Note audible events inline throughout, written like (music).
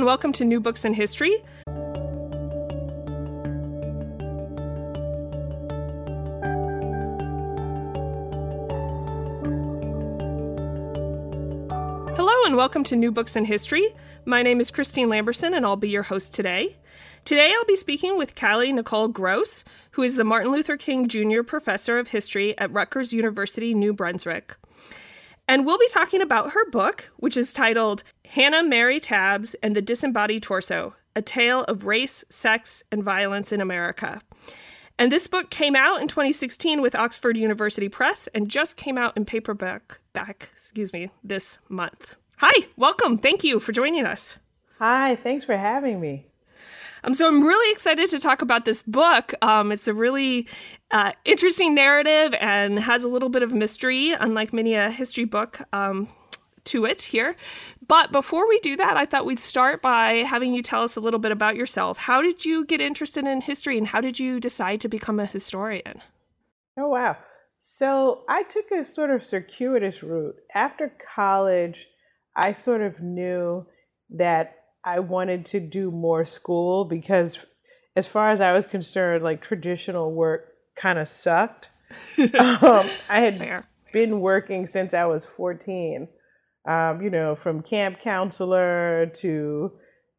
And welcome to New Books in History. Hello, and welcome to New Books in History. My name is Christine Lamberson, and I'll be your host today. Today, I'll be speaking with Kali Nicole Gross, who is the Martin Luther King Jr. Professor of History at Rutgers University, New Brunswick. And we'll be talking about her book, which is titled Hannah Mary Tabbs and the Disembodied Torso A Tale of Race, Sex, and Violence in America. And this book came out in 2016 with Oxford University Press and just came out in paperback back, excuse me, this month. Hi, welcome. Thank you for joining us. Hi, thanks for having me. Um, so I'm really excited to talk about this book. Um, it's a really uh, interesting narrative and has a little bit of mystery, unlike many a history book. Um, to it here. But before we do that, I thought we'd start by having you tell us a little bit about yourself. How did you get interested in history and how did you decide to become a historian? Oh, wow. So I took a sort of circuitous route. After college, I sort of knew that I wanted to do more school because, as far as I was concerned, like traditional work kind of sucked. (laughs) um, I had Fair. been working since I was 14, um, you know, from camp counselor to,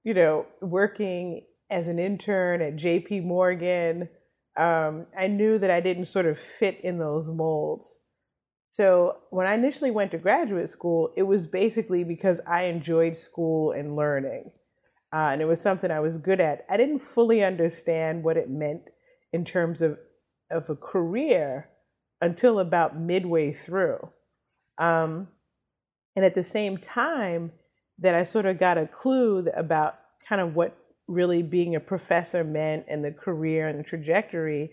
you know, working as an intern at JP Morgan. Um, I knew that I didn't sort of fit in those molds. So when I initially went to graduate school, it was basically because I enjoyed school and learning. Uh, and it was something I was good at. I didn't fully understand what it meant in terms of, of a career until about midway through. Um, and at the same time that I sort of got a clue about kind of what really being a professor meant and the career and the trajectory,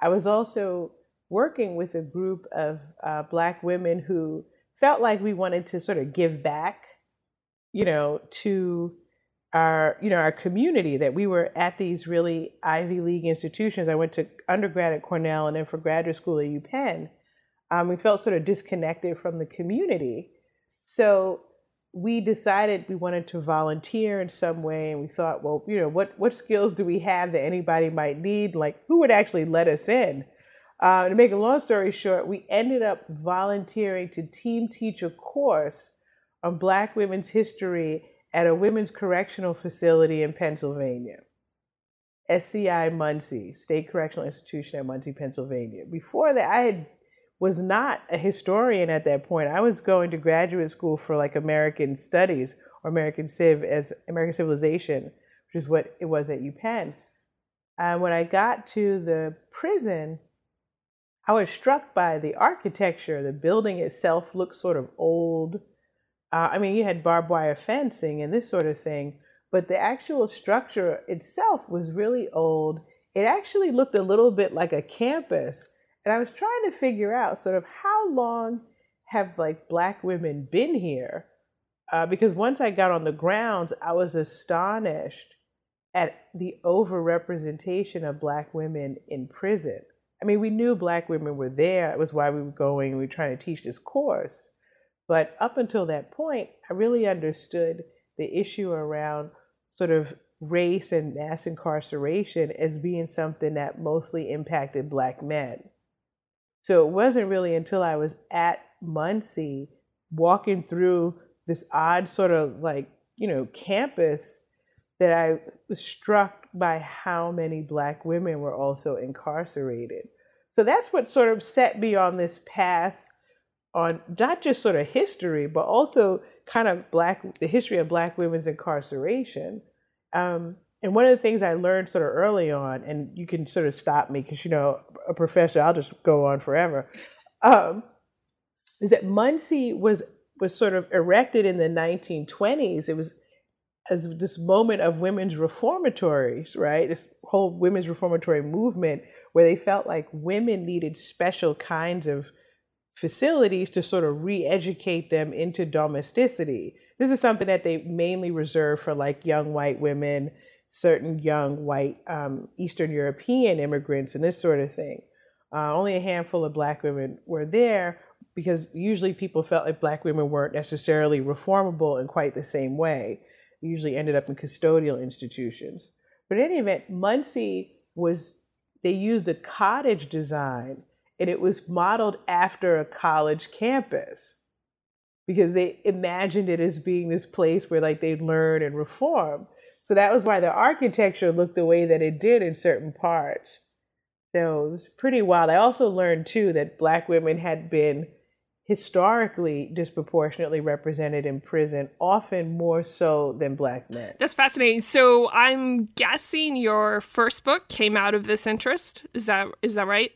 I was also working with a group of uh, Black women who felt like we wanted to sort of give back, you know, to our, you know, our community. That we were at these really Ivy League institutions. I went to undergrad at Cornell and then for graduate school at UPenn. Um, we felt sort of disconnected from the community, so we decided we wanted to volunteer in some way, and we thought, well, you know, what what skills do we have that anybody might need? Like, who would actually let us in? Uh, to make a long story short, we ended up volunteering to team teach a course on Black women's history at a women's correctional facility in Pennsylvania. SCI Muncy, State Correctional Institution at Muncy, Pennsylvania. Before that, I had, was not a historian at that point. I was going to graduate school for like American Studies or American Civ as American Civilization, which is what it was at UPenn. And when I got to the prison, I was struck by the architecture. The building itself looked sort of old. Uh, I mean, you had barbed wire fencing and this sort of thing, but the actual structure itself was really old. It actually looked a little bit like a campus. And I was trying to figure out sort of how long have like black women been here? Uh, because once I got on the grounds, I was astonished at the overrepresentation of black women in prison. I mean, we knew black women were there. It was why we were going. We were trying to teach this course. But up until that point, I really understood the issue around sort of race and mass incarceration as being something that mostly impacted black men. So it wasn't really until I was at Muncy walking through this odd sort of like, you know, campus that I was struck by how many Black women were also incarcerated. So that's what sort of set me on this path on not just sort of history, but also kind of Black, the history of Black women's incarceration. Um, and one of the things I learned sort of early on, and you can sort of stop me because you know a professor, I'll just go on forever, um, is that Muncy was was sort of erected in the 1920s. It was as this moment of women's reformatories, right? This whole women's reformatory movement where they felt like women needed special kinds of facilities to sort of re-educate them into domesticity. This is something that they mainly reserve for like young white women, certain young white um, Eastern European immigrants, and this sort of thing. Uh, only a handful of black women were there because usually people felt like black women weren't necessarily reformable in quite the same way. Usually ended up in custodial institutions. But in any event, Muncy was, they used a cottage design and it was modeled after a college campus because they imagined it as being this place where like they'd learn and reform. So that was why the architecture looked the way that it did in certain parts. So it was pretty wild. I also learned too that black women had been historically disproportionately represented in prison, often more so than black men. That's fascinating. So I'm guessing your first book came out of this interest. Is that is that right?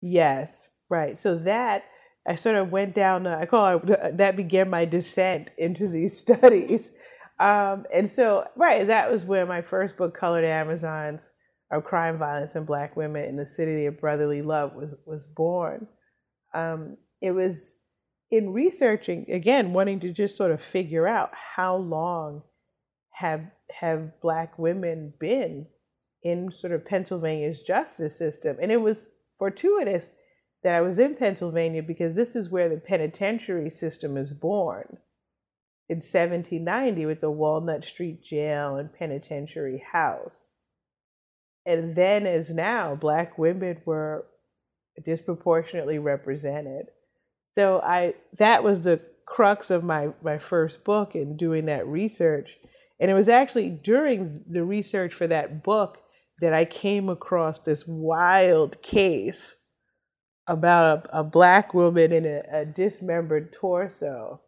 Yes, right. So that I sort of went down. Uh, I call it that began my descent into these (laughs) studies. Um, and so, right, that was where my first book, Colored Amazons, of crime, violence, and black women in the city of brotherly love was was born. Um, it was in researching again, wanting to just sort of figure out how long have have black women been in sort of Pennsylvania's justice system, and it was fortuitous that I was in Pennsylvania because this is where the penitentiary system is born. In 1790 with the Walnut Street Jail and Penitentiary House and then as now, black women were disproportionately represented. So I that was the crux of my my first book in doing that research. And it was actually during the research for that book that I came across this wild case about a, a black woman in a, a dismembered torso.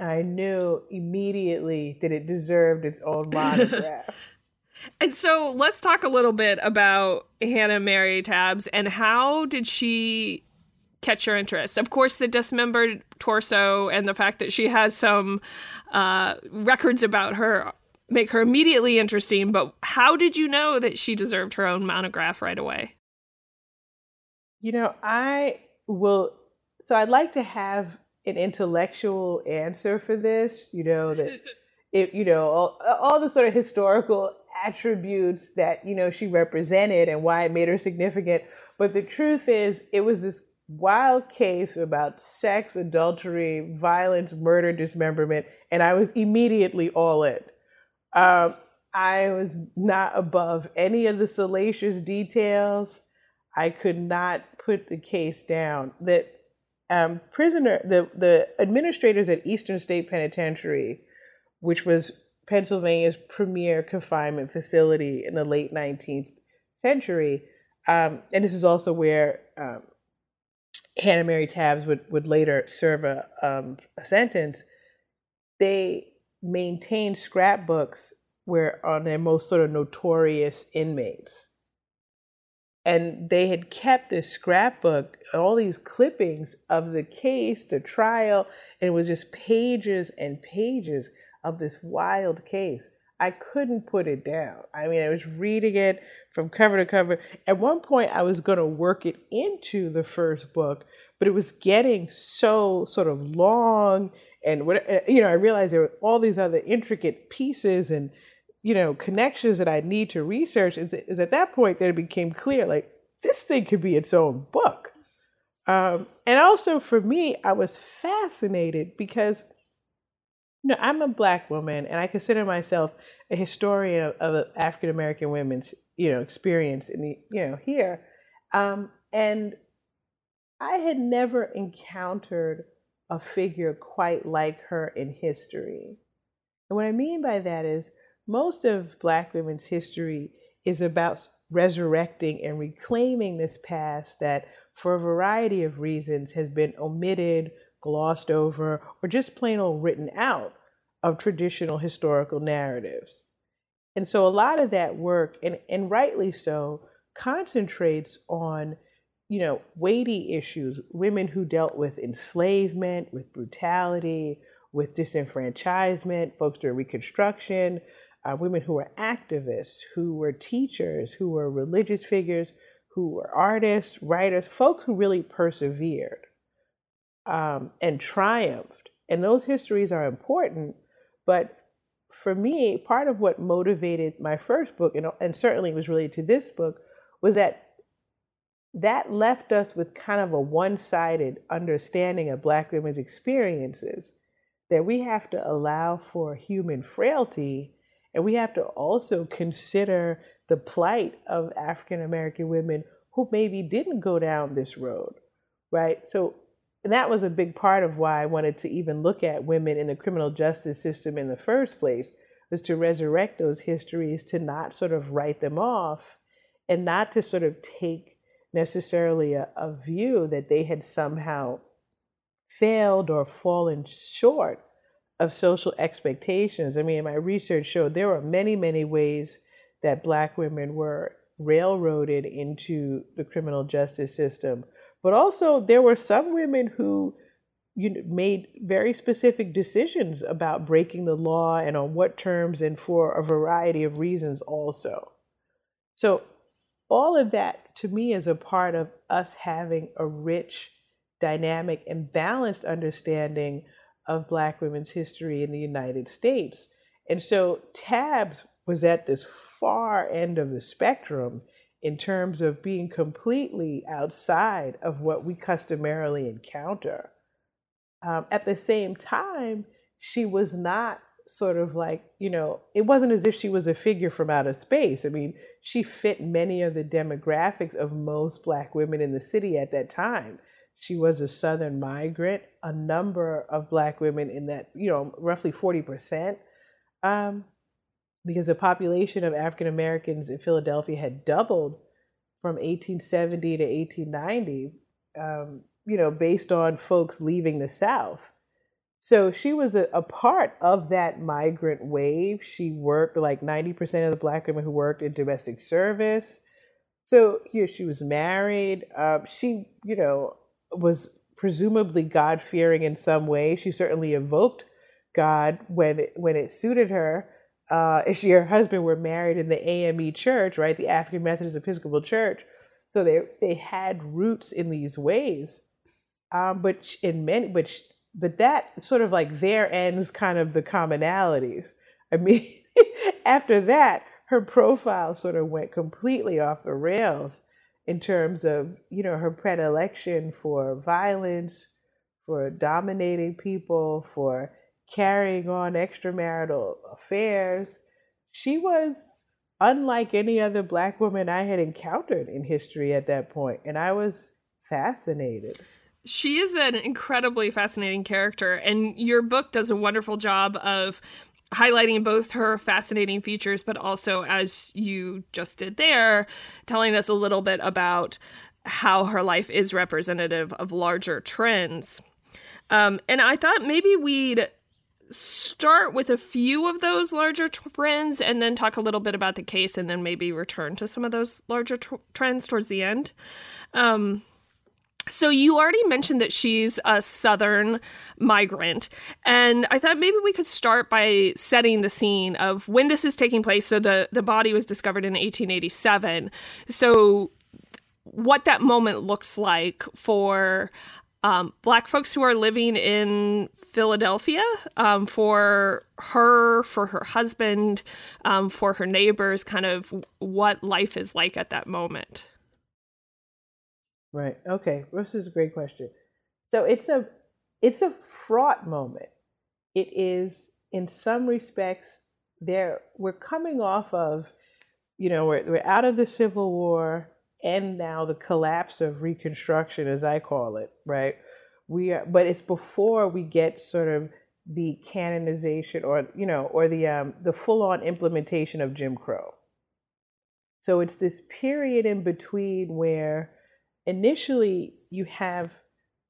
I knew immediately that it deserved its own (laughs) monograph. And so let's talk a little bit about Hannah Mary Tabbs and how did she catch your interest? Of course, the dismembered torso and the fact that she has some uh, records about her make her immediately interesting, but how did you know that she deserved her own monograph right away? You know, I will, so I'd like to have an intellectual answer for this, you know, that. (laughs) It, you know all, all the sort of historical attributes that you know she represented and why it made her significant. But the truth is it was this wild case about sex adultery violence murder dismemberment and i was immediately all in. Um, i was not above any of the salacious details. I could not put the case down. That um, prisoner the, the administrators at eastern state penitentiary which was Pennsylvania's premier confinement facility in the late 19th century. Um, and this is also where um, Hannah Mary Tabbs would, would later serve a, um, a sentence. They maintained scrapbooks where on their most sort of notorious inmates. And they had kept this scrapbook, all these clippings of the case, the trial, and it was just pages and pages of this wild case. I couldn't put it down. I mean, I was reading it from cover to cover. At one point, I was going to work it into the first book, but it was getting so sort of long. And what uh, you know, I realized there were all these other intricate pieces and you know connections that I need to research. Is, at that point that it became clear, like this thing could be its own book. Um, and also for me, I was fascinated because no, I'm a black woman, and I consider myself a historian of, of African American women's, you know, experience in the, you know, here. Um, and I had never encountered a figure quite like her in history. And what I mean by that is most of black women's history is about resurrecting and reclaiming this past that, for a variety of reasons, has been omitted glossed over, or just plain old written out. of traditional historical narratives. And so a lot of that work, and, and rightly so, concentrates on, you know, weighty issues, women who dealt with enslavement, with brutality, with disenfranchisement, folks during Reconstruction, uh, women who were activists, who were teachers, who were religious figures, who were artists, writers, folks who really persevered um, and triumphed. And those histories are important. But for me, part of what motivated my first book, and, and certainly was related to this book, was that that left us with kind of a one sided understanding of Black women's experiences that we have to allow for human frailty and we have to also consider the plight of African American women who maybe didn't go down this road, right? So that was a big part of why I wanted to even look at women in the criminal justice system in the first place, was to resurrect those histories, to not sort of write them off, and not to sort of take necessarily a, a view that they had somehow failed or fallen short of social expectations. I mean, my research showed there were many, many ways that Black women were railroaded into the criminal justice system. But also, there were some women who you know, made very specific decisions about breaking the law and on what terms and for a variety of reasons, also. So, all of that to me is a part of us having a rich, dynamic, and balanced understanding of Black women's history in the United States. And so Tabbs was at this far end of the spectrum in terms of being completely outside of what we customarily encounter. Um, at the same time, she was not sort of like, you know, it wasn't as if she was a figure from outer space. I mean, she fit many of the demographics of most Black women in the city at that time. She was a Southern migrant. A number of Black women in that, you know, roughly 40%, um, because the population of African Americans in Philadelphia had doubled from 1870 to 1890, um, you know, based on folks leaving the South. So she was a, a, part of that migrant wave. She worked like 90% of the Black women who worked in domestic service. So you know, she was married. Um, she, you know, was presumably God fearing in some way. She certainly evoked God when it, when it suited her. Uh, if she and her husband were married in the AME church, right, the African Methodist Episcopal Church, so they they had roots in these ways. Um, but in many, but but that sort of like there ends kind of the commonalities. I mean, (laughs) after that, her profile sort of went completely off the rails in terms of you know her predilection for violence, for dominating people, for carrying on extramarital affairs. She was unlike any other black woman I had encountered in history at that point, and I was fascinated. She is an incredibly fascinating character, and your book does a wonderful job of highlighting both her fascinating features, but also, as you just did there, telling us a little bit about how her life is representative of larger trends. Um, and I thought maybe we'd start with a few of those larger trends and then talk a little bit about the case and then maybe return to some of those larger t- trends towards the end. Um, so you already mentioned that she's a southern migrant and i thought maybe we could start by setting the scene of when this is taking place so the the body was discovered in 1887 so what that moment looks like for um, black folks who are living in Philadelphia, um, for her, for her husband, um, for her neighbors, kind of what life is like at that moment. Right. Okay. This is a great question. So it's a it's a fraught moment. It is in some respects there we're coming off of you know we're, we're out of the civil war and now the collapse of reconstruction as i call it right we are but it's before we get sort of the canonization or you know or the um the full on implementation of jim crow so it's this period in between where initially you have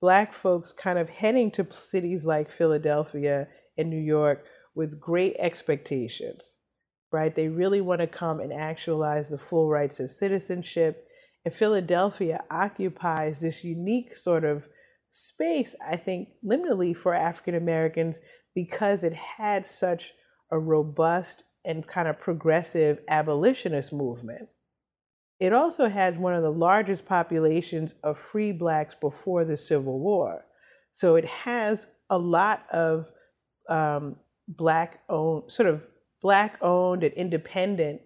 black folks kind of heading to cities like Philadelphia and New York with great expectations, right? They really want to come and actualize the full rights of citizenship. And Philadelphia occupies this unique sort of space, I think, liminally for African Americans because it had such a robust and kind of progressive abolitionist movement. It also had one of the largest populations of free blacks before the Civil War. So it has a lot of um, black owned, sort of black owned and independent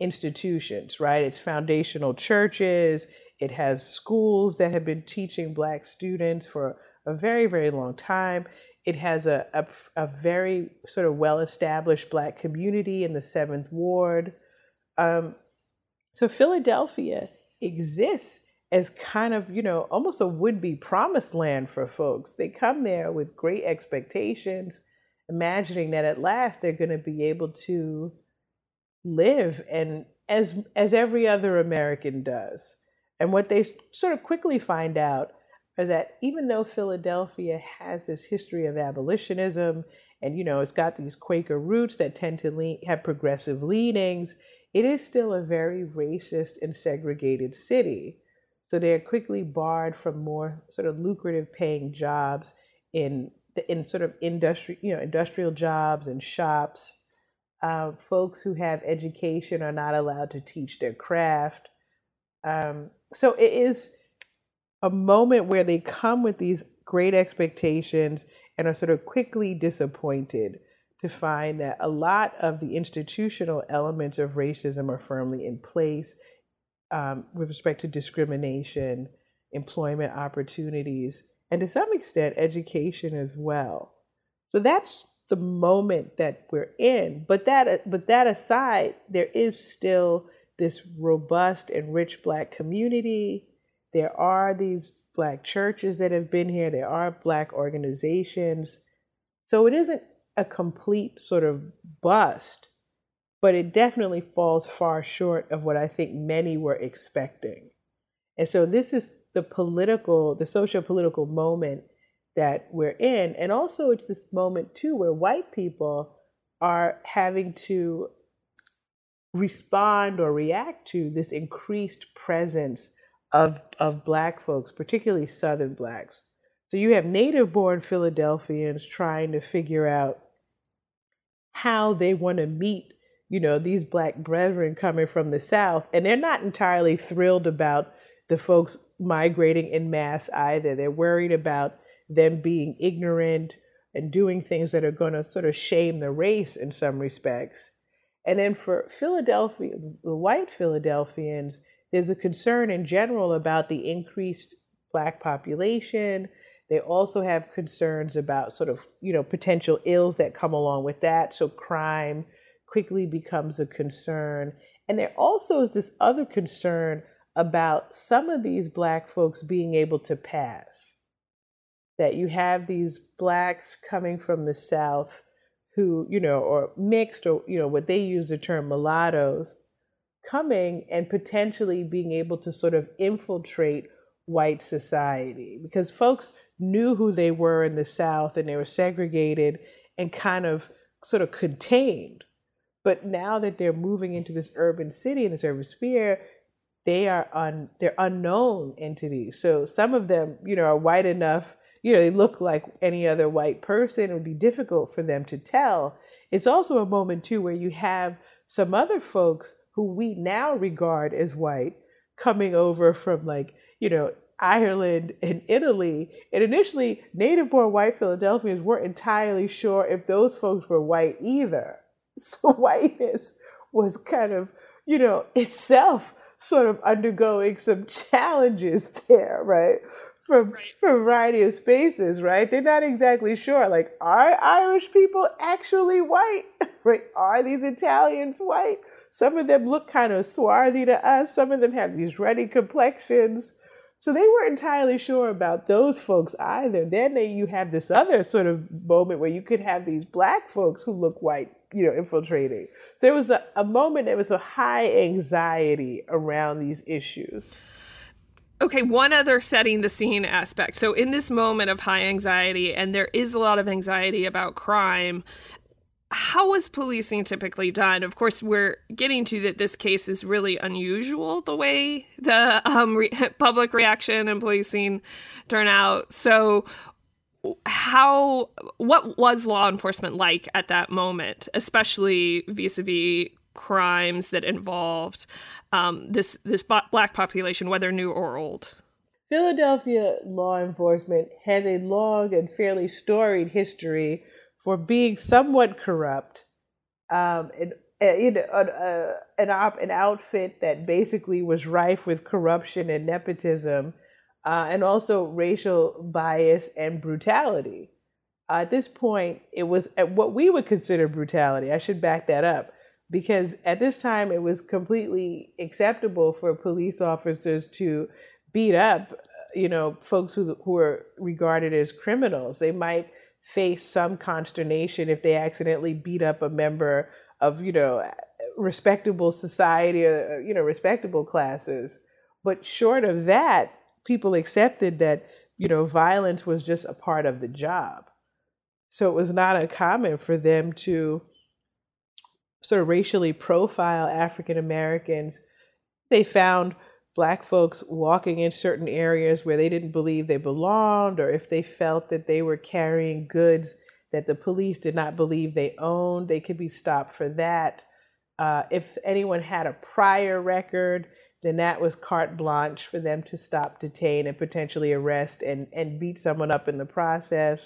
institutions, right? It's foundational churches, it has schools that have been teaching black students for a very, very long time. It has a, a, a very sort of well established black community in the Seventh Ward. Um, so Philadelphia exists as kind of, you know, almost a would be promised land for folks. They come there with great expectations, imagining that at last they're going to be able to live and as as every other American does. And what they sort of quickly find out is that even though Philadelphia has this history of abolitionism and you know it's got these Quaker roots that tend to lean, have progressive leanings, it is still a very racist and segregated city. So they are quickly barred from more sort of lucrative paying jobs in in sort of industry, you know, industrial jobs and shops. Uh, folks who have education are not allowed to teach their craft. Um, so it is a moment where they come with these great expectations and are sort of quickly disappointed to find that a lot of the institutional elements of racism are firmly in place um, with respect to discrimination, employment opportunities, and to some extent, education as well. So that's the moment that we're in. But that, but that aside, there is still this robust and rich Black community. There are these Black churches that have been here. There are Black organizations. So it isn't a complete sort of bust but it definitely falls far short of what I think many were expecting. And so this is the political, the social political moment that we're in. And also, it's this moment too where white people are having to respond or react to this increased presence of, of Black folks, particularly Southern Blacks. So you have native born Philadelphians trying to figure out how they want to meet you know, these black brethren coming from the South, and they're not entirely thrilled about the folks migrating in mass either. They're worried about them being ignorant and doing things that are going to sort of shame the race in some respects. And then for Philadelphia, the white Philadelphians, there's a concern in general about the increased black population. They also have concerns about sort of, you know, potential ills that come along with that. So crime, quickly becomes a concern. And there also is this other concern about some of these Black folks being able to pass. That you have these Blacks coming from the South who, you know, or mixed, or, you know, what they use the term mulattoes, coming and potentially being able to sort of infiltrate white society because folks knew who they were in the South and they were segregated and kind of sort of contained. But now that they're moving into this urban city and this urban sphere, they are un, they're unknown entities. So some of them, you know, are white enough, you know, they look like any other white person. It would be difficult for them to tell. It's also a moment too where you have some other folks who we now regard as white coming over from like, you know, Ireland and Italy. And initially, native born white Philadelphians weren't entirely sure if those folks were white either. (laughs) So whiteness was kind of, you know, itself sort of undergoing some challenges there, right? From, right. from a variety of spaces, right? They're not exactly sure. Like, are Irish people actually white? (laughs) right? Are these Italians white? Some of them look kind of swarthy to us. Some of them have these ruddy complexions. So they weren't entirely sure about those folks either. Then they, you have this other sort of moment where you could have these black folks who look white you know, infiltrating. So there was a, a moment, there was a high anxiety around these issues. Okay, one other setting the scene aspect. So, in this moment of high anxiety, and there is a lot of anxiety about crime, how was policing typically done? Of course, we're getting to that this case is really unusual the way the um, re- (laughs) public reaction and policing turn out. So, how what was law enforcement like at that moment, especially vis-a-vis crimes that involved um, this this black population, whether new or old? Philadelphia law enforcement has a long and fairly storied history for being somewhat corrupt. Um, and, uh, you know, uh, an, op- an outfit that basically was rife with corruption and nepotism, uh, and also racial bias and brutality. At this point, it was at what we would consider brutality. I should back that up because at this time it was completely acceptable for police officers to beat up, you know, folks who who were regarded as criminals. They might face some consternation if they accidentally beat up a member of you know respectable society or you know respectable classes but short of that people accepted that you know violence was just a part of the job so it was not uncommon for them to sort of racially profile african americans they found black folks walking in certain areas where they didn't believe they belonged, or if they felt that they were carrying goods that the police did not believe they owned, they could be stopped for that. Uh, if anyone had a prior record, then that was carte blanche for them to stop, detain, and potentially arrest and, and beat someone up in the process.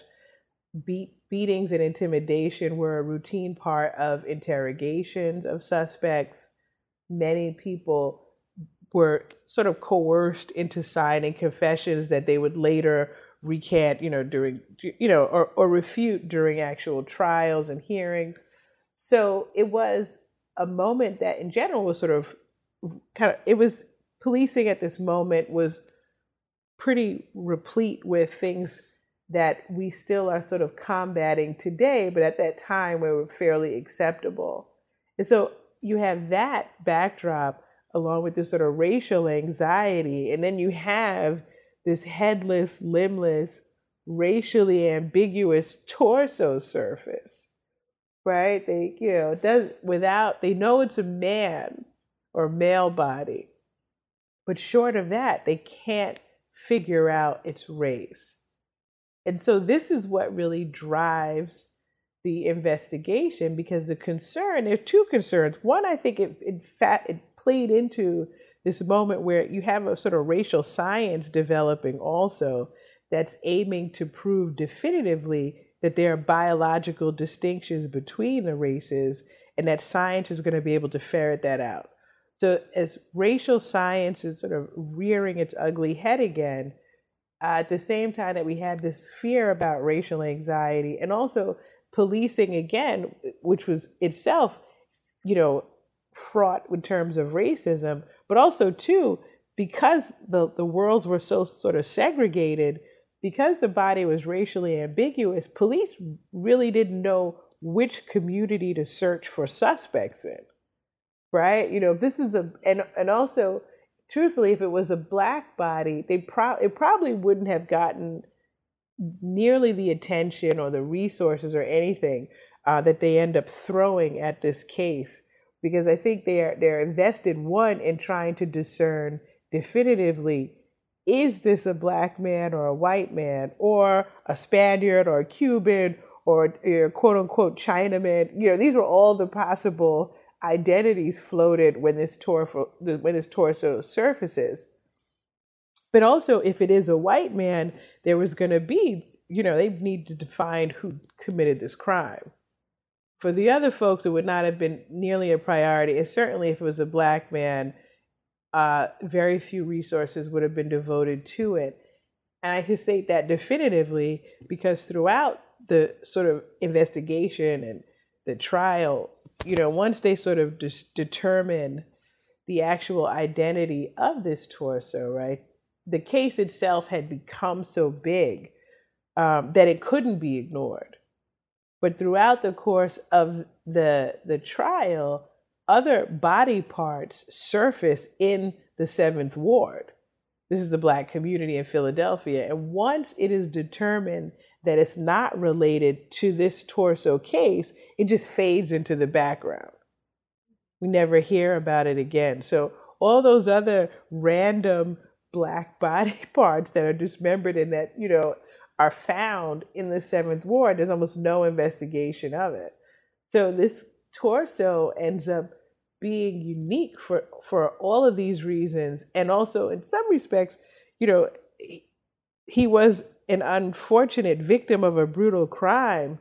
Beat, beatings and intimidation were a routine part of interrogations of suspects. Many people were sort of coerced into signing confessions that they would later recant, you know, during, you know, or, or refute during actual trials and hearings. So it was a moment that in general was sort of kind of, it was policing at this moment was pretty replete with things that we still are sort of combating today, but at that time we were fairly acceptable. And so you have that backdrop along with this sort of racial anxiety. And then you have this headless, limbless, racially ambiguous torso surface, right? They, you know, does without, they know it's a man or male body. But short of that, they can't figure out its race. And so this is what really drives the investigation because the concern there are two concerns. One i think it in fact it played into this moment where you have a sort of racial science developing also that's aiming to prove definitively that there are biological distinctions between the races and that science is going to be able to ferret that out. So as racial science is sort of rearing its ugly head again uh, at the same time that we had this fear about racial anxiety and also policing again, which was itself, you know, fraught with terms of racism, but also too because the the worlds were so sort of segregated, because the body was racially ambiguous, police really didn't know which community to search for suspects in. Right? You know, this is a and and also truthfully, if it was a black body, they pro- it probably wouldn't have gotten nearly the attention or the resources or anything uh, that they end up throwing at this case because I think they're they're invested one in trying to discern definitively is this a black man or a white man or a Spaniard or a Cuban or a quote unquote Chinaman. You know, these were all the possible identities floated when this torso when this torso surfaces. But also, if it is a white man, there was going to be, you know, they need to define who committed this crime. For the other folks, it would not have been nearly a priority. And certainly, if it was a black man, uh, very few resources would have been devoted to it. And I can say that definitively because throughout the sort of investigation and the trial, you know, once they sort of just determine the actual identity of this torso, right? the case itself had become so big um, that it couldn't be ignored. But throughout the course of the the trial, other body parts surface in the seventh ward. This is the black community in Philadelphia. And once it is determined that it's not related to this torso case, it just fades into the background. We never hear about it again. So all those other random black (laughs) body parts that are dismembered and that, you know, are found in the seventh ward, there's almost no investigation of it. So this torso ends up being unique for for all of these reasons and also in some respects you know he was an unfortunate victim of a brutal crime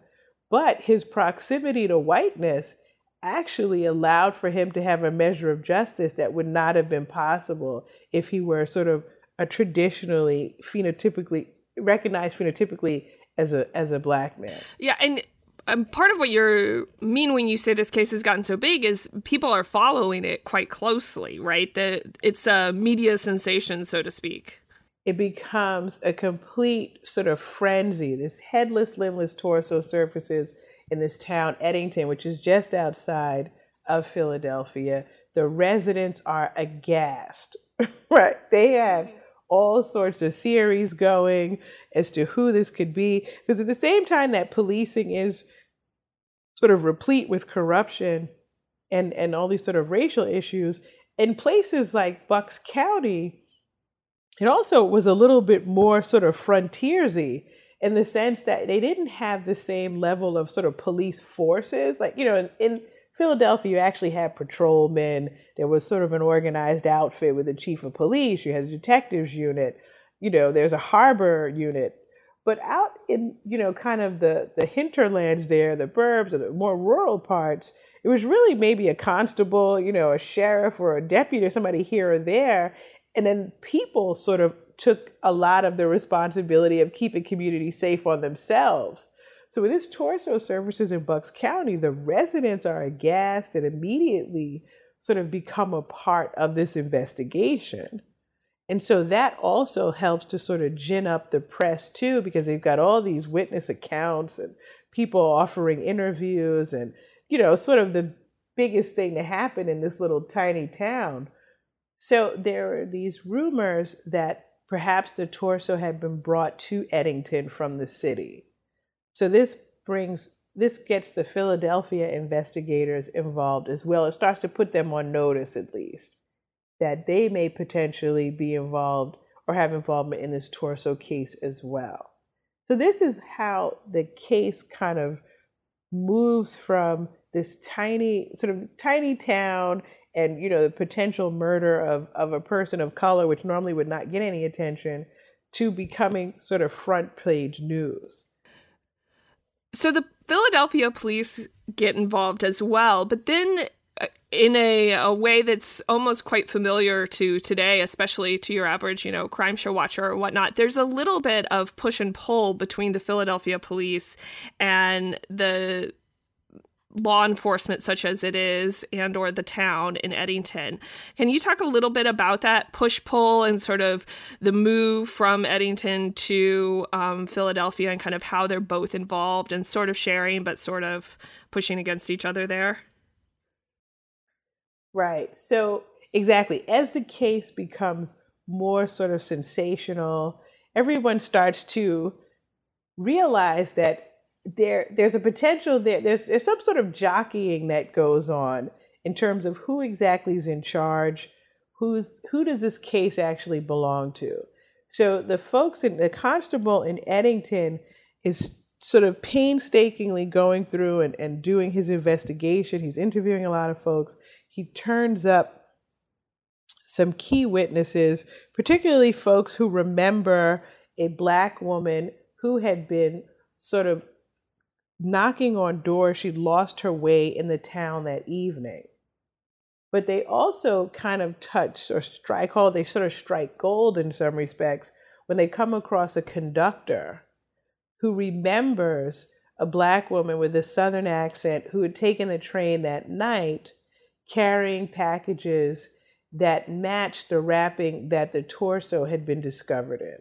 but his proximity to whiteness actually allowed for him to have a measure of justice that would not have been possible if he were sort of a traditionally phenotypically recognized phenotypically as a as a black man. Yeah, and um, part of what you mean when you say this case has gotten so big is people are following it quite closely, right? The it's a media sensation, so to speak. It becomes a complete sort of frenzy. This headless, limbless torso surfaces in this town, Eddington, which is just outside of Philadelphia. The residents are aghast, (laughs) right? They have all sorts of theories going as to who this could be. Because at the same time that policing is sort of replete with corruption and, and all these sort of racial issues, in places like Bucks County, it also was a little bit more sort of frontiersy in the sense that they didn't have the same level of sort of police forces. Like, you know, in, in Philadelphia, you actually had patrolmen. There was sort of an organized outfit with a chief of police. You had a detectives unit. You know, there's a harbor unit. But out in, you know, kind of the, the hinterlands there, the burbs, or the more rural parts, it was really maybe a constable, you know, a sheriff or a deputy or somebody here or there. And then people sort of took a lot of the responsibility of keeping community safe on themselves. So with this torso services in Bucks County, the residents are aghast and immediately sort of become a part of this investigation. And so that also helps to sort of gin up the press too, because they've got all these witness accounts and people offering interviews and, you know, sort of the biggest thing to happen in this little tiny town. So there are these rumors that perhaps the torso had been brought to Eddington from the city. So this brings this gets the Philadelphia investigators involved as well. It starts to put them on notice at least that they may potentially be involved or have involvement in this torso case as well. So this is how the case kind of moves from this tiny sort of tiny town and you know the potential murder of, of a person of color which normally would not get any attention to becoming sort of front page news so the Philadelphia police get involved as well, but then uh, in a, a way that's almost quite familiar to today, especially to your average, you know, crime show watcher or whatnot. There's a little bit of push and pull between the Philadelphia police and the law enforcement such as it is and or the town in Eddington. Can you talk a little bit about that push pull and sort of the move from Eddington to um, Philadelphia and kind of how they're both involved and sort of sharing but sort of pushing against each other there? Right. So exactly as the case becomes more sort of sensational, everyone starts to realize that there there's a potential there there's there's some sort of jockeying that goes on in terms of who exactly is in charge who's who does this case actually belong to? So the folks in the constable in eddington is sort of painstakingly going through and, and doing his investigation. He's interviewing a lot of folks. He turns up some key witnesses particularly folks who remember a black woman who had been sort of knocking on doors. She'd lost her way in the town that evening. But they also kind of touch or strike, oh, they sort of strike gold in some respects when they come across a conductor who remembers a black woman with a southern accent who had taken the train that night carrying packages that matched the wrapping that the torso had been discovered in.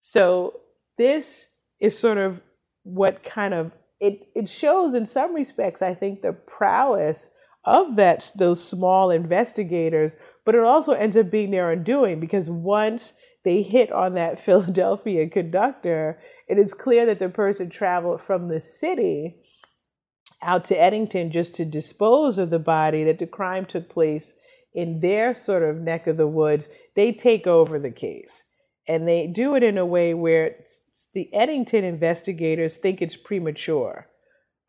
So this is sort of what kind of it it shows in some respects i think the prowess of that those small investigators but it also ends up being their undoing because once they hit on that (laughs) Philadelphia conductor, it is clear that the person traveled from the city out to Eddington just to dispose of the body, that the crime took place in their sort of neck of the woods. They take over the case. And they do it in a way where the Eddington investigators think it's premature.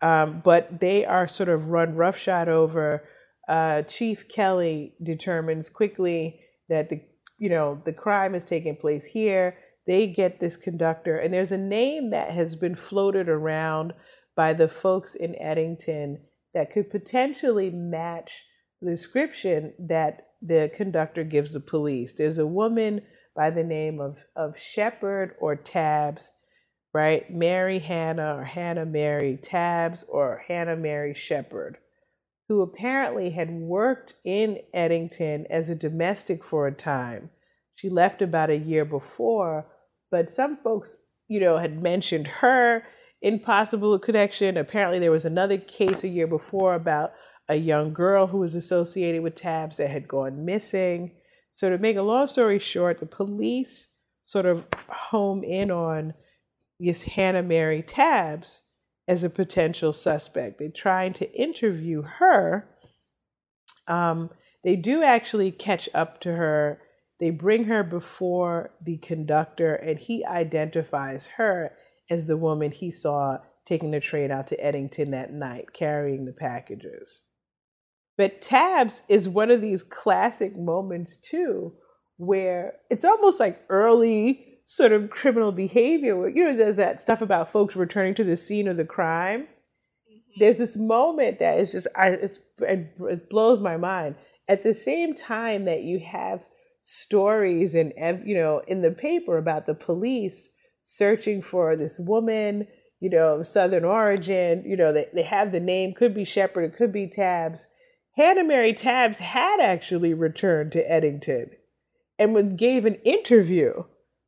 Um, but they are sort of run roughshod over. Uh, Chief Kelly determines quickly that the you know the crime is taking place here. They get this conductor, and there's a name that has been floated around by the folks in Eddington that could potentially match the description that the conductor gives the police. There's a woman by the name of, of Shepherd or Tabbs, right? Mary Hannah or Hannah Mary Tabbs or Hannah Mary Shepherd, who apparently had worked in Eddington as a domestic for a time. She left about a year before, but some folks, you know, had mentioned her impossible connection. Apparently, there was another case a year before about a young girl who was associated with Tabbs that had gone missing. So, to make a long story short, the police sort of home in on this Hannah Mary Tabbs as a potential suspect. They're trying to interview her. Um, they do actually catch up to her. They bring her before the conductor, and he identifies her as the woman he saw taking the train out to Eddington that night, carrying the packages. But Tabbs is one of these classic moments, too, where it's almost like early sort of criminal behavior. Where, you know, there's that stuff about folks returning to the scene of the crime. Mm-hmm. There's this moment that is just, I, it blows my mind. At the same time that you have stories and, you know, in the paper about the police searching for this woman, you know, of Southern origin. You know, they, they have the name, could be Shepherd, it could be Tabbs. Hannah Mary Tabbs had actually returned to Eddington and gave an interview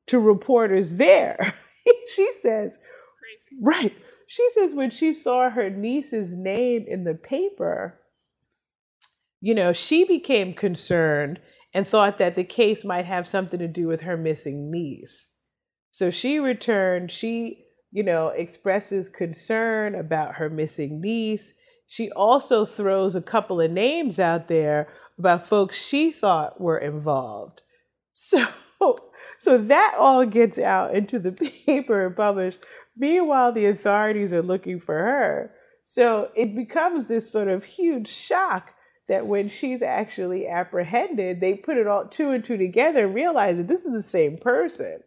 to reporters there. (laughs) she says, right. She says when she saw her niece's name in the paper, you know, she became concerned and thought that the case might have something to do with her missing niece. So she returned. She, you know, expresses concern about her missing niece. She also throws a couple of names out there about folks she thought were involved. (laughs) So, so that all gets out into the (laughs) paper and published. Meanwhile, the authorities are looking for her. So it becomes this sort of huge shock that when she's actually apprehended, they put it all two and two together and realize that this is the same person.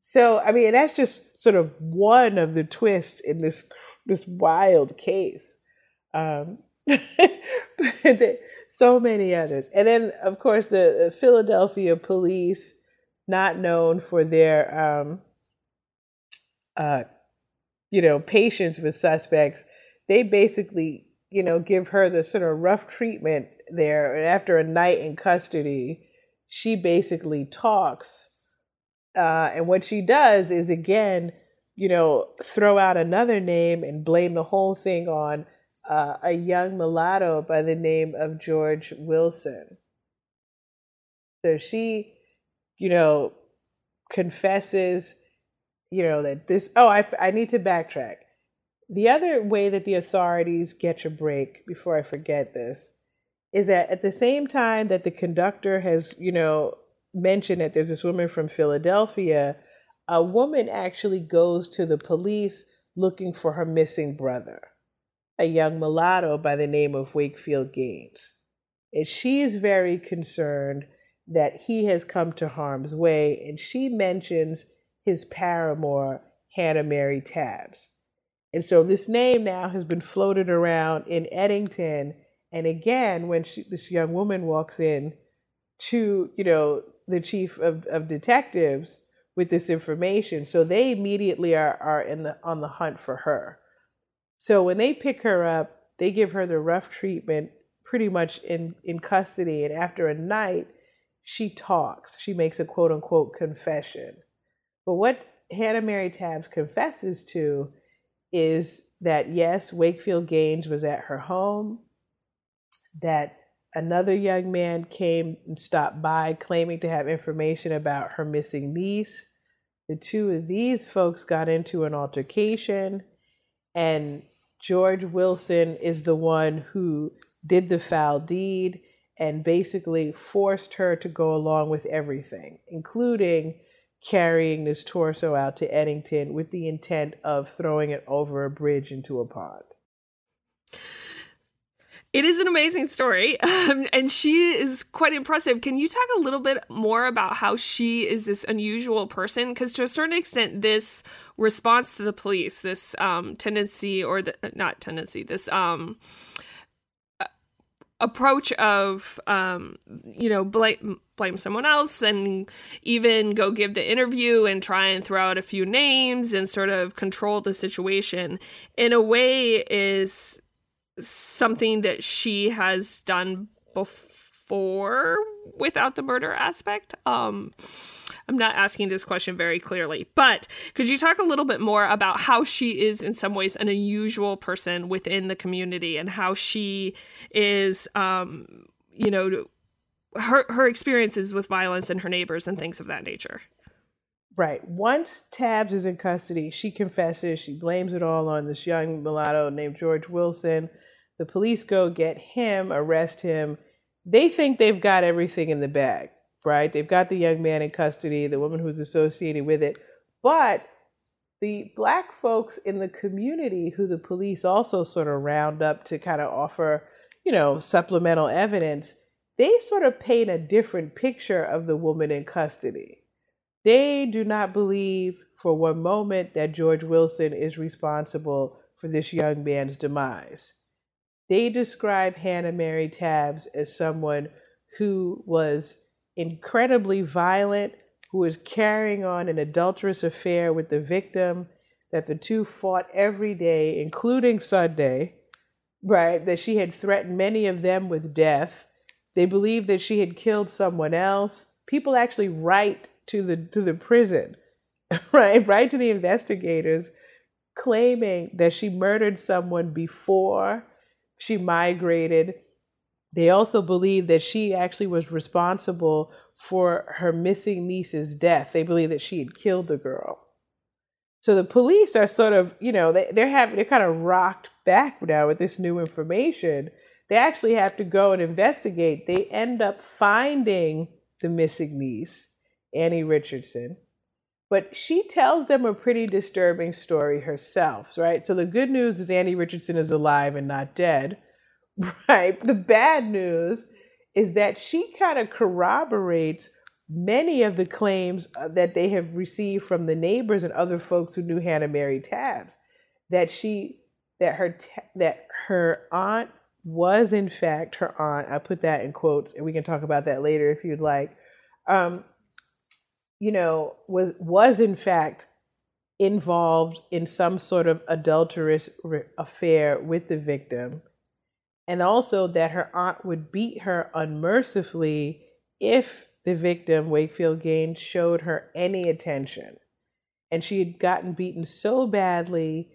So, I mean, that's just sort of one of the twists in this this wild case. Um, (laughs) so many others, and then of course the, the Philadelphia police, not known for their, um, uh, you know, patience with suspects, they basically, you know, give her the sort of rough treatment there. And after a night in custody, she basically talks. Uh, and what she does is again, you know, throw out another name and blame the whole thing on uh, a young mulatto by the name of George Wilson. So she, you know, confesses, you know, that this, oh, I, I need to backtrack. The other way that the authorities get your break, before I forget this, is that at the same time that the conductor has, you know, mentioned that there's this woman from Philadelphia. A woman actually goes to the police looking for her missing brother, a young mulatto by the name of Wakefield Gaines. And she is very concerned that he has come to harm's way, and she mentions his paramour, Hannah Mary Tabbs. And so this name now has been floated around in Eddington. And again, when she, this young woman walks in to, you know, the chief of, of detectives with this information. So they immediately are, are in the, on the hunt for her. So when they pick her up, they give her the rough treatment pretty much in, in custody. And after a night, she talks. She makes a quote unquote confession. But what Hannah Mary Tabbs confesses to is that yes, Wakefield Gaines was at her home, that Another young man came and stopped by claiming to have information about her missing niece. The two of these folks got into an altercation, and George Wilson is the one who did the foul deed and basically forced her to go along with everything, including carrying this torso out to Eddington with the intent of throwing it over a bridge into a pond. It is an amazing story, (laughs) um, and she is quite impressive. Can you talk a little bit more about how she is this unusual person? Because to a certain extent, this response to the police, this um, tendency, or the not tendency, this um, approach of um, you know blame blame someone else and even go give the interview and try and throw out a few names and sort of control the situation in a way is something that she has done before without the murder aspect. Um, I'm not asking this question very clearly, but could you talk a little bit more about how she is, in some ways, an unusual person within the community and how she is, um, you know, her her experiences with violence and her neighbors and things of that nature? Right. Once Tabbs is in custody, she confesses. She blames it all on this young mulatto named George Wilson the police go get him, arrest him. They think they've got everything in the bag, right? They've got the young man in custody, the woman who's associated with it. But the black folks in the community who the police also sort of round up to kind of offer, you know, supplemental evidence, they sort of paint a different picture of the woman in custody. They do not believe for one moment that George Wilson is responsible for this young man's demise. They describe Hannah Mary Tabbs as someone who was incredibly violent, who was carrying on an adulterous affair with the victim, that the two fought every day, including Sunday, right? That she had threatened many of them with death. They believed that she had killed someone else. People actually write to the to the prison, (laughs) right? Write to the investigators claiming that she murdered someone before she migrated. They also believe that she actually was responsible for her missing niece's death. They believe that she had killed the girl. So the police are sort of, you know, they, they're having they're kind of rocked back now with this new information. They actually have to go and investigate. They end up finding the missing niece, Annie Richardson. But she tells them a pretty disturbing story herself, right? So the good news is Annie Richardson is alive and not dead, (laughs) right? The bad news is that she kind of corroborates many of the claims uh, that they have received from the neighbors and other folks who knew Hannah Mary Tabbs that she that her that her aunt was in fact her aunt. I put that in quotes, and we can talk about that later if you'd like. Um, you know, was was in fact involved in some sort of adulterous affair with the victim, and also that her aunt would beat her unmercifully if the victim, Wakefield Gaines, showed her any attention. And she had gotten beaten so badly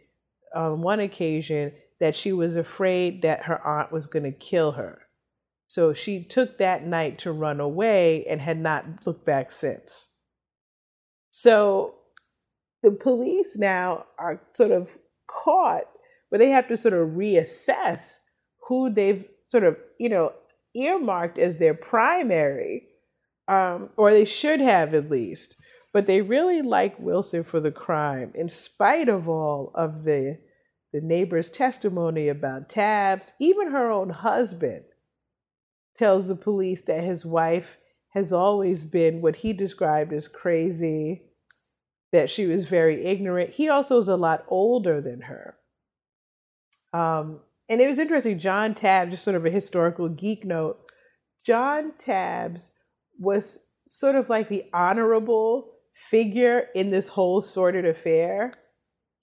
on one occasion that she was afraid that her aunt was going to kill her. So she took that night to run away and had not looked back since. So the police now are sort of caught where they have to sort of reassess who they've sort of, you know, earmarked as their primary, um, or they should have at least. But they really like Wilson for the crime, in spite of all of the the neighbor's testimony about Tabbs. Even her own husband tells the police that his wife has always been what he described as crazy, that she was very ignorant. He also is a lot older than her. Um, and it was interesting, John Tabbs, just sort of a historical geek note, John Tabbs was sort of like the honorable figure in this whole sordid affair.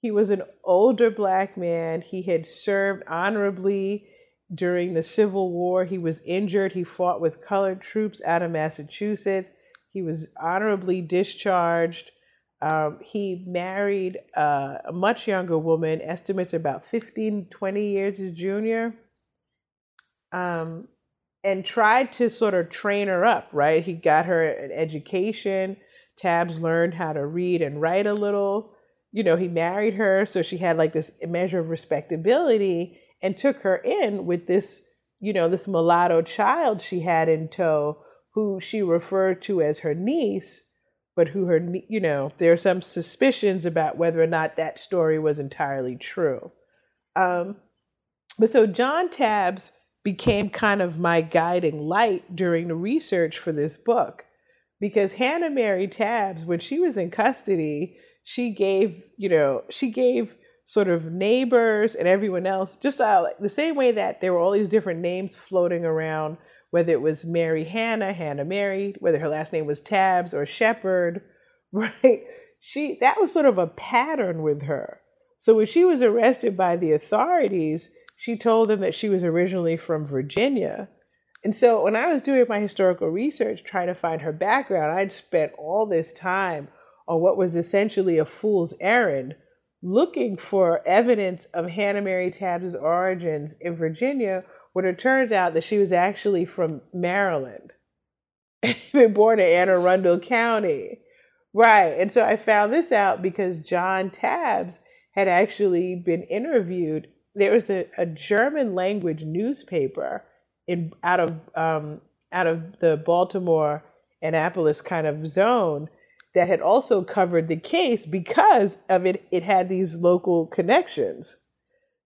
He was an older black man. He had served honorably during the Civil War. He was injured. He fought with colored troops out of Massachusetts. He was honorably discharged. Um, he married uh, a much younger woman, estimates about 15, 20 years his junior. Um, and tried to sort of train her up, right? He got her an education. Tabbs learned how to read and write a little. You know, he married her, so she had like this measure of respectability and took her in with this, you know, this mulatto child she had in tow who she referred to as her niece, but who her, you know, there are some suspicions about whether or not that story was entirely true. Um, but so John Tabbs became kind of my guiding light during the research for this book because Hannah Mary Tabbs, when she was in custody, she gave, you know, she gave sort of neighbors and everyone else just uh, the same way that there were all these different names floating around whether it was Mary Hannah, Hannah Mary, whether her last name was Tabbs or Shepherd, (laughs) right? She that was sort of a pattern with her. So when she was arrested by the authorities, she told them that she was originally from Virginia. And so when I was doing my historical research trying to find her background, I'd spent all this time on what was essentially a fool's errand looking for evidence of Hannah Mary Tabbs' origins in Virginia when it turns out that she was actually from Maryland, (laughs) been born in Anne Arundel County. Right. And so I found this out because John Tabbs had actually been interviewed. There was a, a German language newspaper in out of um, out of the Baltimore Annapolis kind of zone that had also covered the case because of it it had these local connections.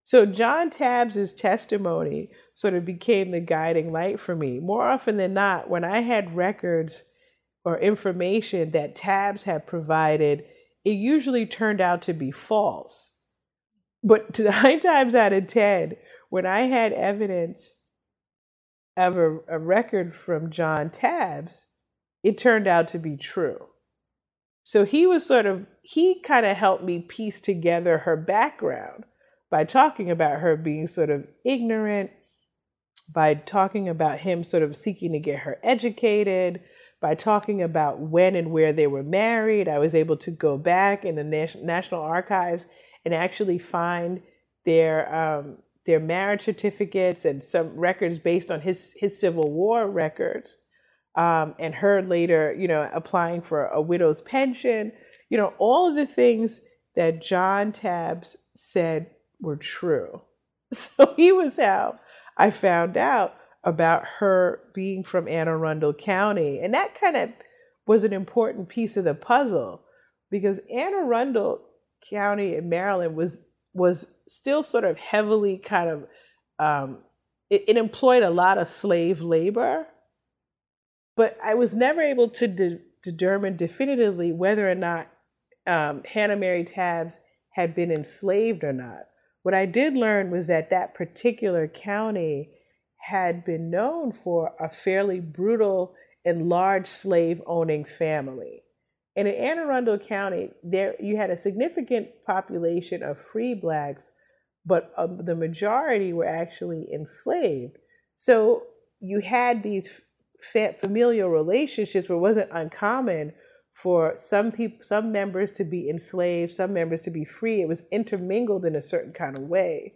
So John Tabbs's testimony sort of became the guiding light for me. More often than not, when I had records or information that Tabbs had provided, it usually turned out to be false. But (laughs) nine times out of 10, when I had evidence of a, a record from John Tabbs, it turned out to be true. So he was sort of, he kind of helped me piece together her background by talking about her being sort of ignorant, by talking about him sort of seeking to get her educated, by talking about when and where they were married. I was able to go back in the National Archives and actually find their um, their marriage certificates and some records based on his his Civil War records, um, and her later, you know, applying for a widow's pension. You know, all of the things that John Tabbs said were true. (laughs) So he was how I found out about her being from Anne Arundel County. And that kind of was an important piece of the puzzle because Anne Arundel County in Maryland was was still sort of heavily kind of um, it, it, employed a lot of slave labor, but I was never able to de- determine definitively whether or not um, Hannah Mary Tabbs had been enslaved or not. What I did learn was that that particular county had been known for a fairly brutal and large slave owning family. And in Anne Arundel County, there you had a significant population of free blacks, but uh, the majority were actually enslaved. So you had these familial relationships where it wasn't uncommon for some people some members to be enslaved some members to be free. It was intermingled in a certain kind of way.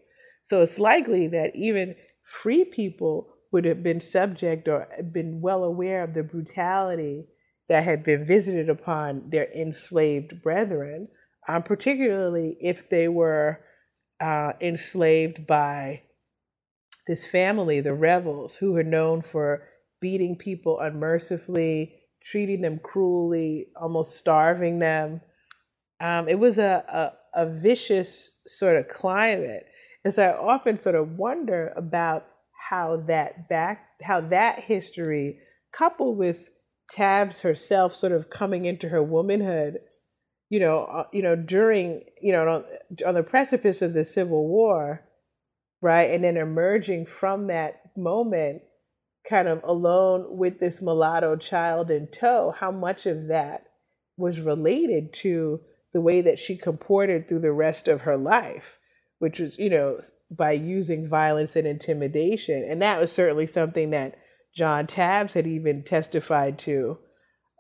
So it's likely that even free people would have been subject or been well aware of the brutality that had been visited upon their enslaved brethren um, particularly if they were uh, enslaved by this family the rebels who were known for beating people unmercifully treating them cruelly, almost starving them. Um, it was a, a, a vicious sort of climate. And so I often sort of wonder about how that back how that history coupled with Tabbs herself sort of coming into her womanhood, you know, uh, you know during you know on, on the precipice of the Civil War, right, and then emerging from that moment kind of alone with this mulatto child in tow, how much of that was related to the way that she comported through the rest of her life, which was, you know, by using violence and intimidation. And that was certainly something that John Tabbs had even testified to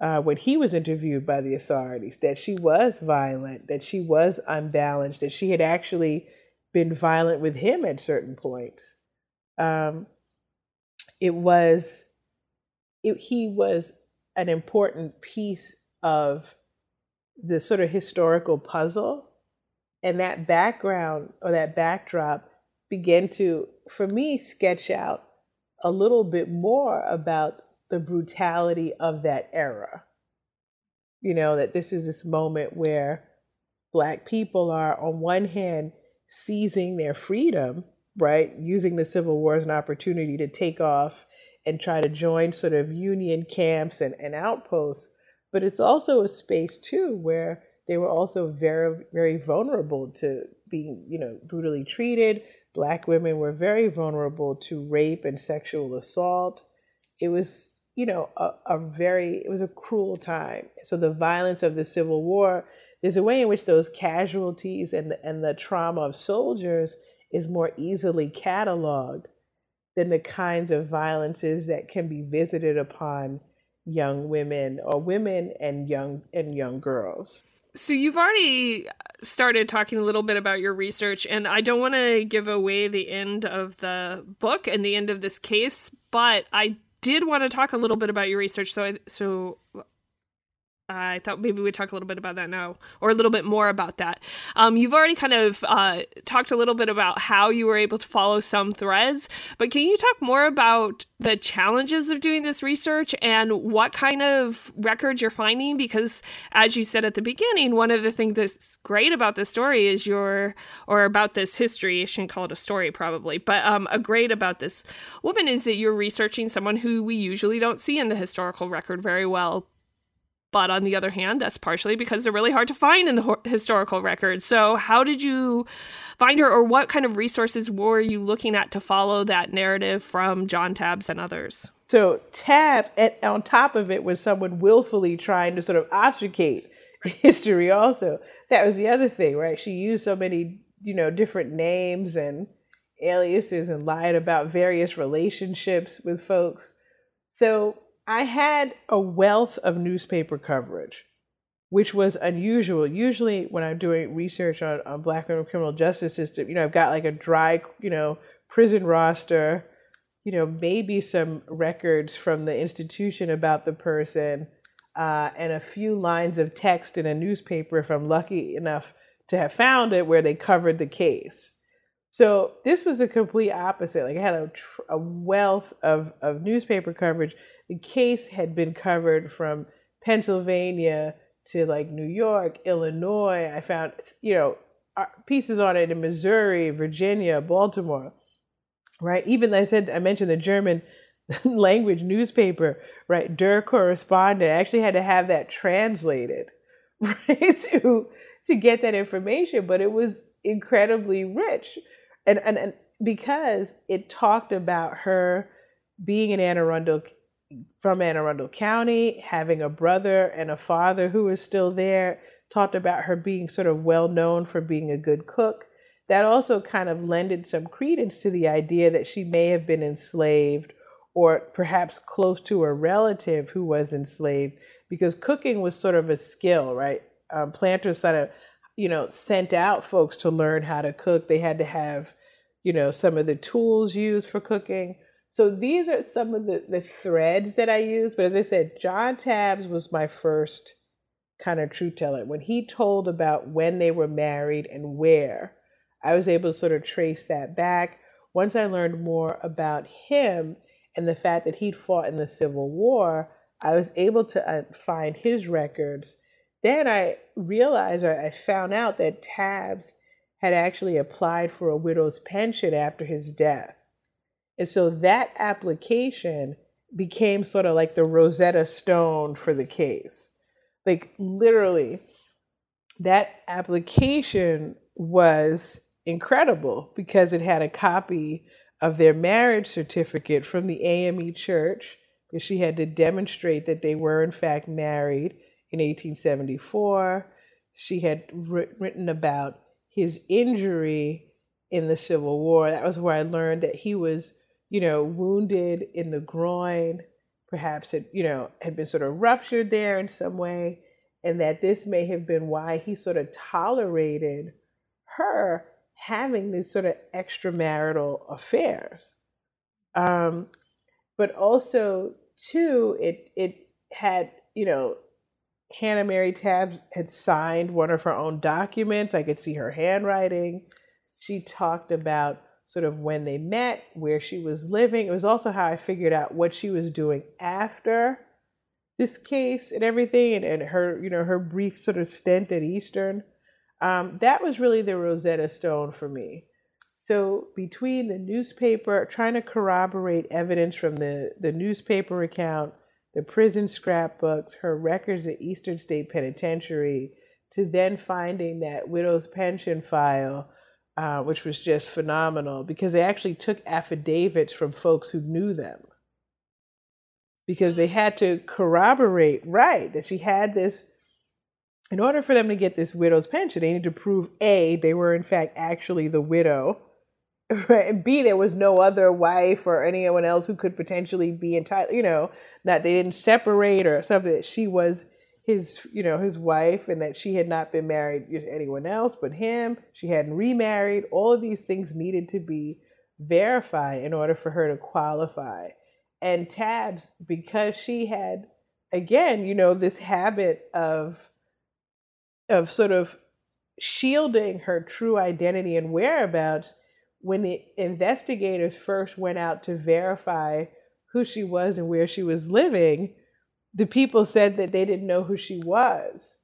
uh, when he was interviewed by the authorities that she was violent, that she was unbalanced, that she had actually been violent with him at certain points. Um, it was it, he was an important piece of the sort of historical puzzle. And that background or that backdrop began to for me sketch out a little bit more about the brutality of that era. You know that this is this moment where black people are on one hand seizing their freedom right using the civil war as an opportunity to take off and try to join sort of union camps and, and outposts. But it's also a space too where they were also very very vulnerable to being you know brutally treated. Black women were very vulnerable to rape and sexual assault. It was you know a, a very it was a cruel time. So the violence of the civil war there's a way in which those casualties and the, and the trauma of soldiers is more easily cataloged than the kinds of violences that can be visited upon young women or women and young and young girls. So you've already started talking a little bit about your research and I don't want to give away the end of the book and the end of this case, but I did want to talk a little bit about your research so I, so I thought maybe we'd talk a little bit about that now, or a little bit more about that. Um, you've already kind of uh, talked a little bit about how you were able to follow some threads, but can you talk more about the challenges of doing this research and what kind of records you're finding? Because, as you said at the beginning, one of the things that's great about this story is your, or about this history, I shouldn't call it a story probably, but um, a great about this woman is that you're researching someone who we usually don't see in the historical record very well but on the other hand, that's partially because they're really hard to find in the ho- historical records. So, how did you find her, or what kind of resources were you looking at to follow that narrative from John Tabbs and others? So, Tab, at, on top of it, was someone willfully trying to sort of obfuscate (laughs) history, also. That was the other thing, right? She used so many, you know, different names and aliases and lied about various relationships with folks. So, I had a wealth of newspaper coverage, which was unusual. Usually, when I'm doing research on, on Black women criminal justice system, you know, I've got like a dry, you know, prison roster, you know, maybe some records from the institution about the person, uh, and a few lines of text in a newspaper if I'm lucky enough to have found it where they covered the case. So this was a complete opposite. Like I had a, a wealth of, of newspaper coverage the case had been covered from Pennsylvania to like New York, Illinois. I found, you know, uh, pieces on it in Missouri, Virginia, Baltimore, right? Even I said, I mentioned the German (laughs) language newspaper, right? Der Correspondent. I actually had to have that translated, (laughs) right? to, to get that information, but it was incredibly rich. And, and, and because it talked about her being in Anne Arundel from Anne Arundel County, having a brother and a father who is still there, talked about her being sort of well known for being a good cook. That also kind of lended some credence to the idea that she may have been enslaved or perhaps close to a relative who was enslaved because cooking was sort of a skill, right? Um, planters sort of, you know, sent out folks to learn how to cook. They had to have, you know, some of the tools used for cooking. So these are some of the, the threads that I use. But as I said, John Tabbs was my first kind of truth teller. When he told about when they were married and where, I was able to sort of trace that back. Once I learned more about him and the fact that he'd fought in the Civil War, I was able to uh, find his records. Then I realized, or I found out that Tabbs had actually applied for a widow's pension after his death. And so that application became sort of like the Rosetta Stone for the case. Like literally, that application was incredible because it had a copy of their marriage certificate from the AME church because she had to demonstrate that they were in fact married in 1874. She had written about his injury in the Civil War. That was where I learned that he was you know, wounded in the groin, perhaps had, you know, had been sort of ruptured there in some way, and that this may have been why he sort of tolerated her having these sort of extramarital affairs. Um, but also too, it it had you know Hannah Mary Tabbs had signed one of her own documents. I could see her handwriting. She talked about sort of when they met, where she was living. It was also how I figured out what she was doing after this case and everything, and, and her, you know, her brief sort of stint at Eastern. Um, that was really the Rosetta Stone for me. So between the newspaper, trying to corroborate evidence from the, the newspaper account, the prison scrapbooks, her records at Eastern State Penitentiary, to then finding that widow's pension file, uh, which was just phenomenal because they actually took affidavits from folks who knew them. Because they had to corroborate, right, that she had this. In order for them to get this widow's pension, they needed to prove A, they were in fact actually the widow, (laughs) right? And B, there was no other wife or anyone else who could potentially be entitled, you know, that they didn't separate or something, that she was his you know his wife and that she had not been married to anyone else but him she hadn't remarried all of these things needed to be verified in order for her to qualify and Tabbs, because she had again you know this habit of of sort of shielding her true identity and whereabouts when the investigators first went out to verify who she was and where she was living the people said that they didn't know who she was.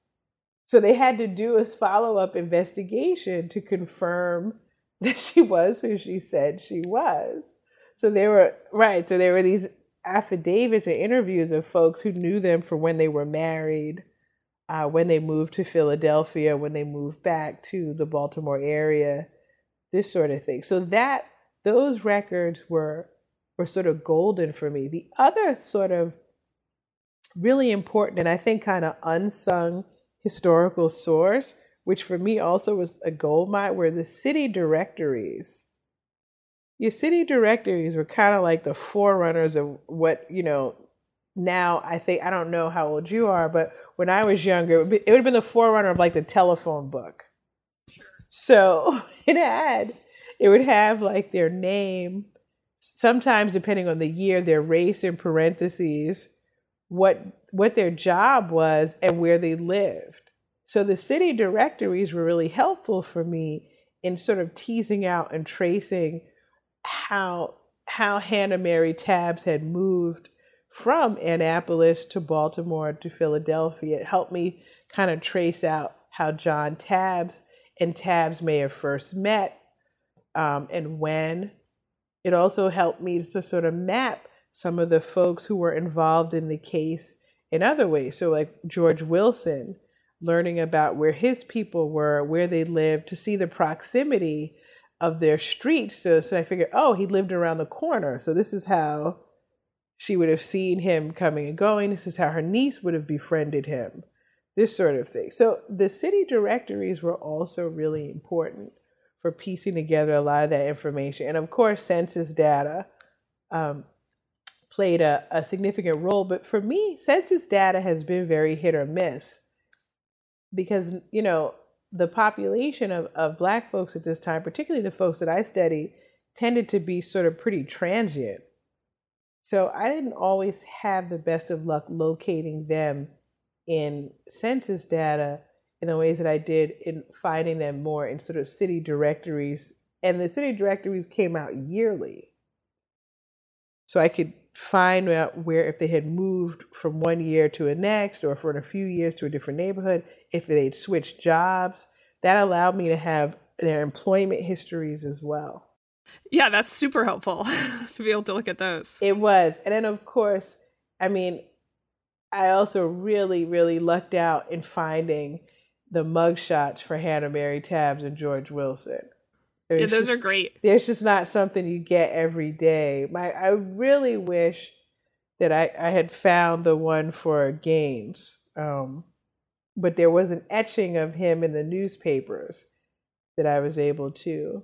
So they had to do a follow up investigation to confirm (laughs) that she was who she said she was. So there were, right, so there were these affidavits or interviews of folks who knew them for when they were married, uh, when they moved to Philadelphia, when they moved back to the Baltimore area, this sort of thing. So that, those records were, were sort of golden for me. The other sort of really important and I think kind of unsung historical source, which for me also was a gold mine, were the city directories. Your city directories were kind of like the forerunners of what, you know, now I think, I don't know how old you are, but when I was younger, it would, it would have been the forerunner of like the telephone book. So (laughs) it had, it would have like their name, sometimes depending on the year, their race in parentheses, what what their job was and where they lived. So the city directories were really helpful for me in sort of teasing out and tracing how how Hannah Mary Tabbs had moved from Annapolis to Baltimore to Philadelphia. It helped me kind of trace out how John Tabbs and Tabbs may have first met um, and when. It also helped me to sort of map some of the folks who were involved in the case in other ways. So, like George Wilson, learning about where his people were, where they lived, to see the proximity of their streets. So, so I figured, oh, he lived around the corner. So, this is how she would have seen him coming and going. This is how her niece would have befriended him, this sort of thing. So, the city directories were also really important for piecing together a lot of that information. And of course, census data. Um, played a, a significant role. But for me, census data has been very hit or miss because, you know, the population of, of Black folks at this time, particularly the folks that I study, tended to be sort of pretty transient. So I didn't always have the best of luck locating them in census data in the ways that I did in finding them more in sort of city directories. And the city directories came out yearly. So I could find out where if they had moved from one year to the next or for a few years to a different neighborhood, if they'd switched jobs. That allowed me to have their employment histories as well. Yeah, that's super helpful (laughs) to be able to look at those. It was. And then, of course, I mean, I also really, really lucked out in finding the mugshots for Hannah Mary Tabbs and George Wilson. There's yeah, those just, are great. There's just not something you get every day. My, I really wish that I, I had found the one for Gaines, um, but there was an etching of him in the newspapers that I was able to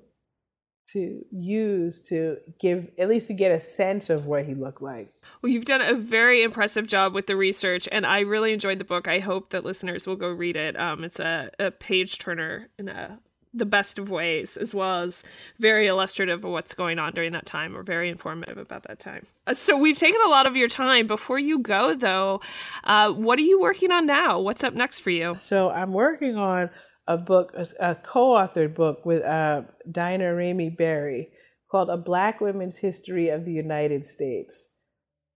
to use to give at least to get a sense of what he looked like. Well, you've done a very impressive job with the research, and I really enjoyed the book. I hope that listeners will go read it. Um, it's a, a page turner and a the best of ways, as well as very illustrative of what's going on during that time or very informative about that time. Uh, so we've taken a lot of your time. Before you go, though, uh, what are you working on now? What's up next for you? So I'm working on a book, a, co-authored book with uh, Daina Ramey Berry called A Black Women's History of the United States.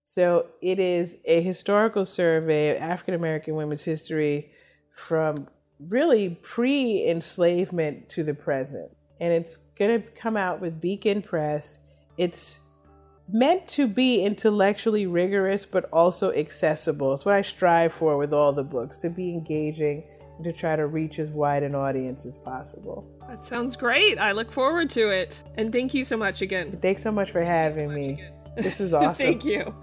So it is a historical survey of African American women's history from really pre enslavement to the present. And it's going to come out with Beacon Press. It's meant to be intellectually rigorous, but also accessible. It's what I strive for with all the books to be engaging to try to reach as wide an audience as possible. That sounds great. I look forward to it. And thank you so much again. Thanks so much for having so much me. Again. This was (laughs) awesome. thank you.